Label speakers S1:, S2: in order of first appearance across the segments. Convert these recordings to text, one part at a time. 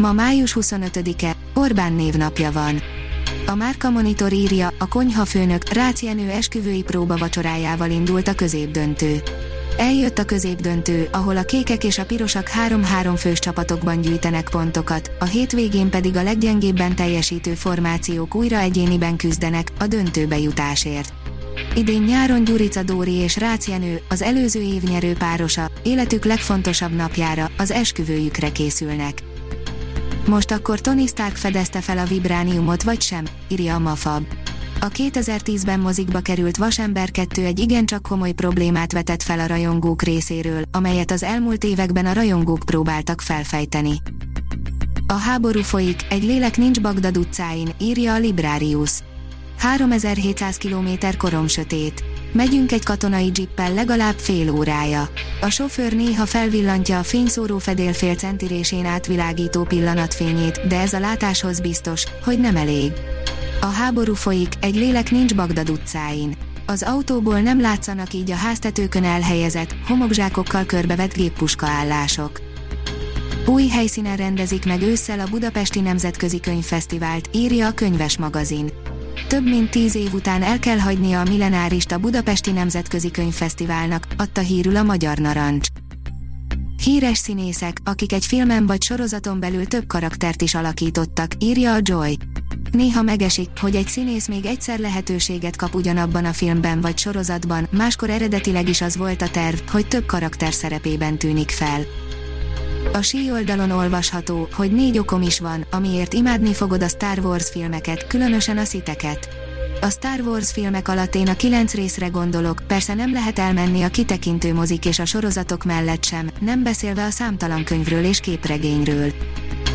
S1: Ma május 25-e, Orbán névnapja van. A Márka Monitor írja, a konyhafőnök Rácz Jenő esküvői próba vacsorájával indult a középdöntő. Eljött a középdöntő, ahol a kékek és a pirosak 3-3 fős csapatokban gyűjtenek pontokat, a hétvégén pedig a leggyengébben teljesítő formációk újra egyéniben küzdenek a döntőbe jutásért. Idén nyáron Gyurica Dóri és Rácz Jenő, az előző év nyerő párosa, életük legfontosabb napjára, az esküvőjükre készülnek. Most akkor Tony Stark fedezte fel a vibrániumot vagy sem, írja a Mafab. A 2010-ben mozikba került Vasember 2 egy igencsak komoly problémát vetett fel a rajongók részéről, amelyet az elmúlt években a rajongók próbáltak felfejteni. A háború folyik, egy lélek nincs Bagdad utcáin, írja a Librarius. 3700 km korom sötét. Megyünk egy katonai jippel legalább fél órája. A sofőr néha felvillantja a fényszóró fedélfél centirésén átvilágító pillanatfényét, de ez a látáshoz biztos, hogy nem elég. A háború folyik, egy lélek nincs Bagdad utcáin. Az autóból nem látszanak így a háztetőkön elhelyezett, homokzsákokkal körbevett géppuska állások. Új helyszínen rendezik meg ősszel a Budapesti Nemzetközi Könyvfesztivált, írja a könyves magazin. Több mint tíz év után el kell hagynia a millenárist a Budapesti Nemzetközi Könyvfesztiválnak, adta hírül a Magyar Narancs. Híres színészek, akik egy filmen vagy sorozaton belül több karaktert is alakítottak, írja a Joy. Néha megesik, hogy egy színész még egyszer lehetőséget kap ugyanabban a filmben vagy sorozatban, máskor eredetileg is az volt a terv, hogy több karakter szerepében tűnik fel. A sí oldalon olvasható, hogy négy okom is van, amiért imádni fogod a Star Wars filmeket, különösen a sziteket. A Star Wars filmek alatt én a kilenc részre gondolok, persze nem lehet elmenni a kitekintő mozik és a sorozatok mellett sem, nem beszélve a számtalan könyvről és képregényről.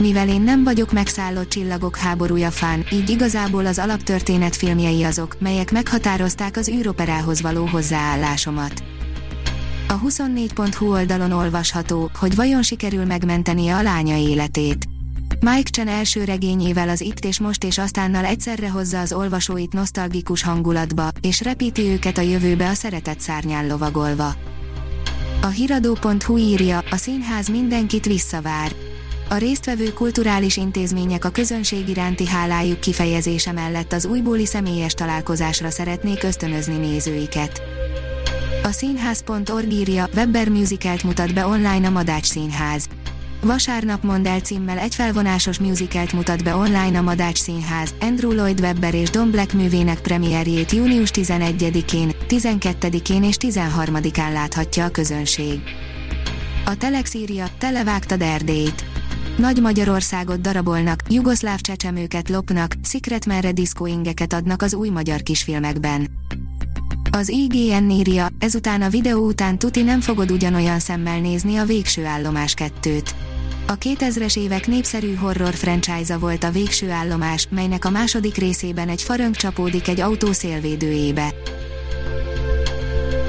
S1: Mivel én nem vagyok megszállott csillagok háborúja fán, így igazából az alaptörténet filmjei azok, melyek meghatározták az űroperához való hozzáállásomat. A 24.hu oldalon olvasható, hogy vajon sikerül megmentenie a lánya életét. Mike Chen első regényével az Itt és Most és aztánnal egyszerre hozza az olvasóit nosztalgikus hangulatba, és repíti őket a jövőbe a szeretett szárnyán lovagolva. A hiradó.hu írja, a színház mindenkit visszavár. A résztvevő kulturális intézmények a közönség iránti hálájuk kifejezése mellett az újbóli személyes találkozásra szeretnék ösztönözni nézőiket. A színház.org írja, Webber musicalt mutat be online a Madács Színház. Vasárnap mond el címmel egy felvonásos musicalt mutat be online a Madács Színház, Andrew Lloyd Webber és Don Black művének premierjét június 11-én, 12-én és 13-án láthatja a közönség. A Telex írja, televágtad Erdélyt. Nagy Magyarországot darabolnak, jugoszláv csecsemőket lopnak, Secret Merre diszkóingeket adnak az új magyar kisfilmekben. Az IGN írja, ezután a videó után tuti nem fogod ugyanolyan szemmel nézni a Végső állomás kettőt. A 2000-es évek népszerű horror franchise volt a Végső állomás, melynek a második részében egy farönk csapódik egy autó szélvédőjébe.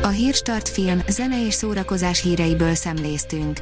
S1: A Hírstart film, zene és szórakozás híreiből szemléztünk.